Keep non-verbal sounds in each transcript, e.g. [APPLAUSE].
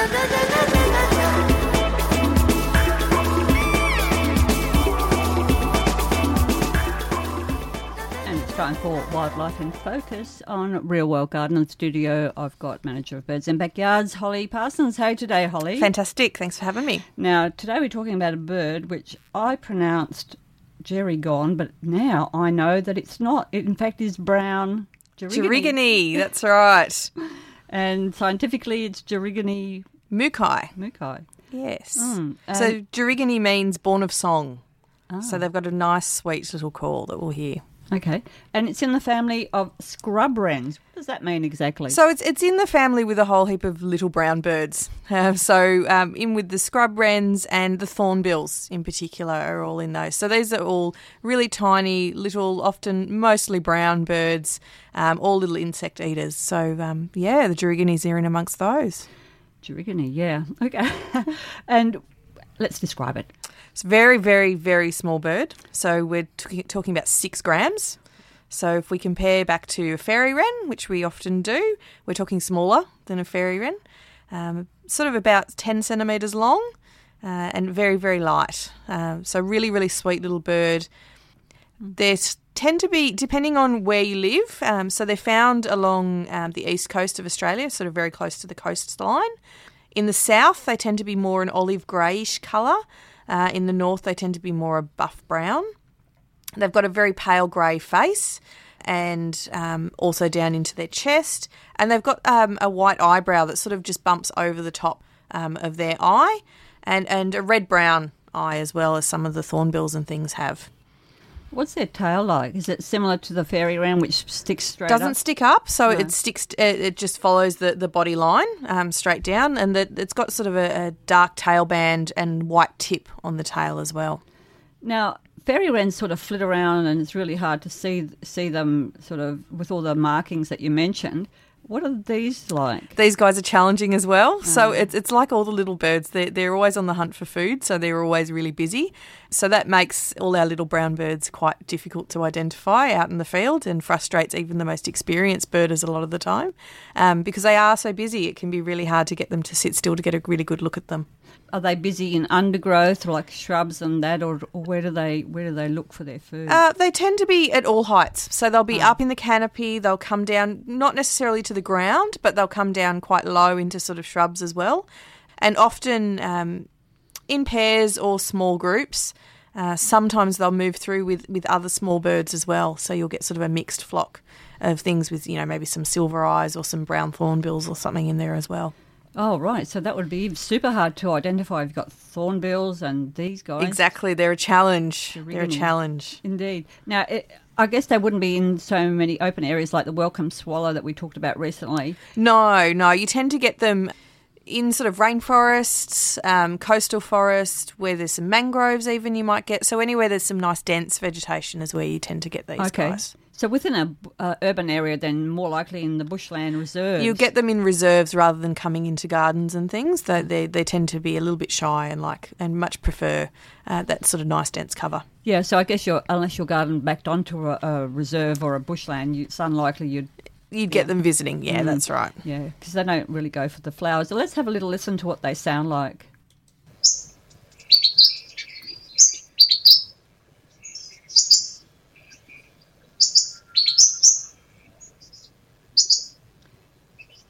And it's time for Wildlife in Focus on Real World Gardener the studio. I've got manager of Birds in Backyards, Holly Parsons. Hey today, Holly. Fantastic. Thanks for having me. Now, today we're talking about a bird which I pronounced Jerry Gone, but now I know that it's not. It, in fact, is brown Gerygone. Gerygone, [LAUGHS] that's right. And scientifically, it's Gerygone mouki. mouki. Yes. Mm, so Gerygone means born of song. Ah. So they've got a nice, sweet little call that we'll hear. Okay. And it's in the family of scrub wrens. What does that mean exactly? So it's it's in the family with a whole heap of little brown birds. Uh, [LAUGHS] so um, in with the scrub wrens and the thornbills in particular are all in those. So these are all really tiny, little, often mostly brown birds, um, all little insect eaters. So um, yeah, the Gerygones are in amongst those. Gerygone, yeah. Okay. [LAUGHS] and let's describe it. It's very, very, very small bird. So we're t- talking about six grams. So if we compare back to a fairy wren, which we often do, we're talking smaller than a fairy wren. Um, sort of about 10 centimetres long uh, and very, very light. Um, so really, really sweet little bird. They tend to be, depending on where you live, um, so they're found along um, the east coast of Australia, sort of very close to the coastline. In the south, they tend to be more an olive greyish colour. Uh, in the north, they tend to be more a buff brown. They've got a very pale grey face and um, also down into their chest. And they've got um, a white eyebrow that sort of just bumps over the top um, of their eye and, and a red brown eye as well as some of the thornbills and things have. What's their tail like? Is it similar to the fairy wren, which sticks straight up? It Doesn't up? stick up, so No. it sticks. It, it just follows the, the body line um, straight down, and the, it's got sort of a, a dark tail band and white tip on the tail as well. Now, fairy wrens sort of flit around, and it's really hard to see see them sort of with all the markings that you mentioned. What are these like? These guys are challenging as well. Mm. So it's, it's like all the little birds. They're, they're always on the hunt for food, so they're always really busy. So that makes all our little brown birds quite difficult to identify out in the field and frustrates even the most experienced birders a lot of the time um, because they are so busy. It can be really hard to get them to sit still to get a really good look at them. Are they busy in undergrowth, like shrubs and that, or, or where do they where do they look for their food? Uh, they tend to be at all heights. So they'll Oh. be up in the canopy, they'll come down, not necessarily to the ground, but they'll come down quite low into sort of shrubs as well. And often um, in pairs or small groups. Uh, sometimes they'll move through with, with other small birds as well. So you'll get sort of a mixed flock of things with, you know, maybe some silver eyes or some brown thornbills or something in there as well. oh, right. So that would be super hard to identify. If you've got thornbills and these guys. Exactly. They're a challenge. They're a challenge. Indeed. Now, it, I guess they wouldn't be in so many open areas like the welcome swallow that we talked about recently. No, no. You tend to get them in sort of rainforests, um, coastal forest, where there's some mangroves. Even you might get so anywhere there's some nice dense vegetation is where you tend to get these okay. guys. So within a uh, urban area, then more likely in the bushland reserves. You get them in reserves rather than coming into gardens and things. They they, they tend to be a little bit shy and like and much prefer uh, that sort of nice dense cover. Yeah, so I guess you're unless your garden backed onto a, a reserve or a bushland, you, it's unlikely you'd You'd get them visiting. Yeah, mm. that's right. yeah because they don't really go for the flowers. So let's have a little listen to what they sound like.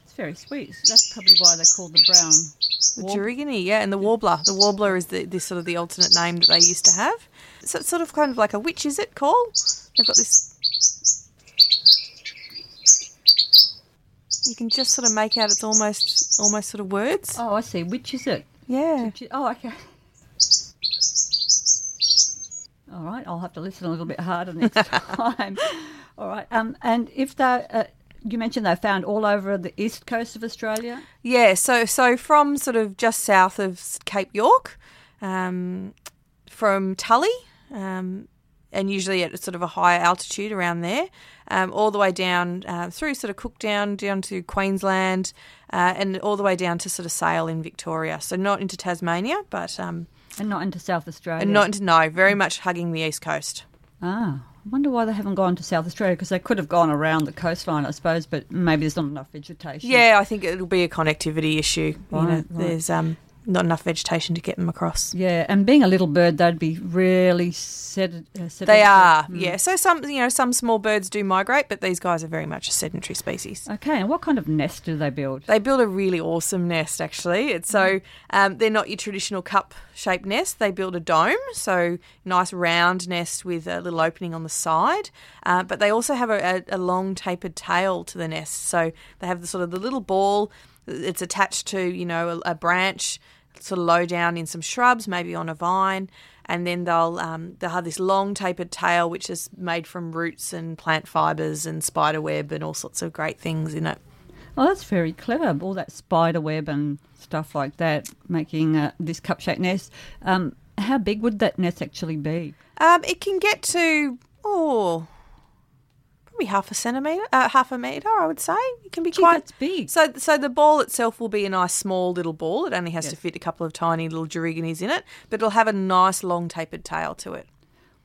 It's very sweet. That's probably why they're called the brown. The warb- yeah, and the warbler. The warbler is the, this sort of the alternate name that they used to have. So it's sort of kind of like a which, is it? Call. They've got this. Can just sort of make out it's almost almost sort of words. Oh, I see. Which is it? Yeah. Is- Oh, okay. All right, I'll have to listen a little bit harder next [LAUGHS] time. All right, um, and if they, uh, you mentioned they're found all over the east coast of Australia. Yeah, so so from sort of just south of Cape York, um, from Tully, um, and usually at sort of a higher altitude around there, um, all the way down uh, through sort of Cooktown down to Queensland, uh, and all the way down to sort of Sale in Victoria. So not into Tasmania, but um, And not into South Australia. and not into no, very much hugging the east coast. Ah, I wonder why they haven't gone to South Australia because they could have gone around the coastline, I suppose, but maybe there's not enough vegetation. Yeah, I think it'll be a connectivity issue. you know, Right, right. there's um, not enough vegetation to get them across. Yeah, and being a little bird, they'd be really sed- uh, sedentary. They are, Mm. yeah. So some, you know, some small birds do migrate, but these guys are very much a sedentary species. Okay, and what kind of nest do they build? They build a really awesome nest, actually. It's so um, they're not your traditional cup-shaped nest. They build a dome, so nice round nest with a little opening on the side. Uh, but they also have a, a, a long tapered tail to the nest, so they have the sort of the little ball. It's attached to you know a, a branch, sort of low down in some shrubs, maybe on a vine. And then they'll um, they'll have this long tapered tail, which is made from roots and plant fibres and spider web and all sorts of great things in it. Oh, that's very clever. All that spider web and stuff like that, making uh, this cup-shaped nest. Um, how big would that nest actually be? Um, it can get to oh, probably half a centimetre, uh, half a metre. I would say it can be Gee, quite big. So, so the ball itself will be a nice small little ball. It only has to fit a couple of tiny little Gerygones in it, but it'll have a nice long tapered tail to it.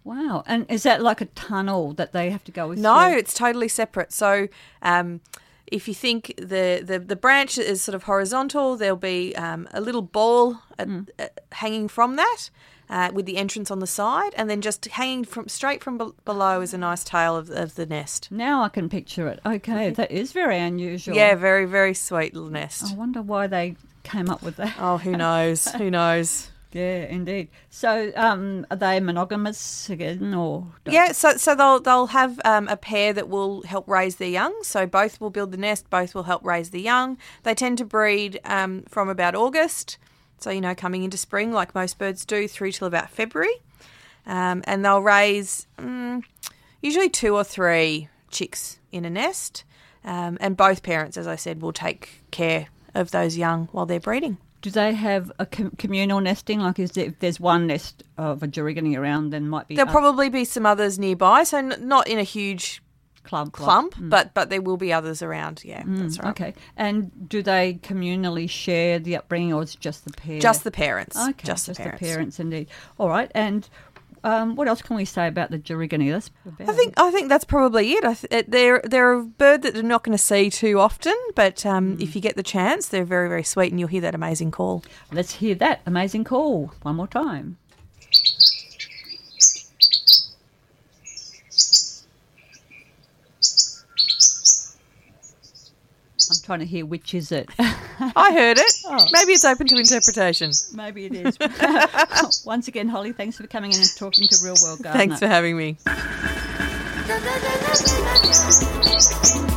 Wow. And is that like a tunnel that they have to go with? No, through? it's totally separate. So, um, if you think the, the, the branch is sort of horizontal, there'll be um, a little ball at, uh, hanging from that. Uh, with the entrance on the side, and then just hanging from straight from be- below is a nice tail of, of the nest. Now I can picture it. Okay, that is very unusual. Yeah, very very sweet little nest. I wonder why they came up with that. Oh, who [LAUGHS] knows? who knows? Yeah, indeed. So, um, are they monogamous again, or Yeah, so so they'll they'll have um, a pair that will help raise their young. So both will build the nest, both will help raise the young. They tend to breed um, from about August, so you know coming into spring, like most birds do, through till about February, um, and they'll raise mm, usually two or three chicks in a nest, um, and both parents, as I said, will take care of those young while they're breeding. do they have a com- communal nesting? Like, is there, if there's one nest of a Gerygone around, then might be There'll probably be some others nearby, so n- not in a huge clump. clump, but but there will be others around. Yeah, that's right. Okay. And do they communally share the upbringing, or is it just the pair? Just the parents. okay, just, the parents. parents, indeed. All right. And um, what else can we say about the? That's I think I think that's probably it. I th- it- they're they're a bird that you're not going to see too often, but um, if you get the chance, they're very very sweet, and you'll hear that amazing call. Let's hear that amazing call one more time. I'm trying to hear which is it. [LAUGHS] I heard it. Oh. Maybe it's open to interpretation. Maybe it is. [LAUGHS] Once again, Holly, thanks for coming in and talking to Real World Gardener. Thanks for having me. [LAUGHS]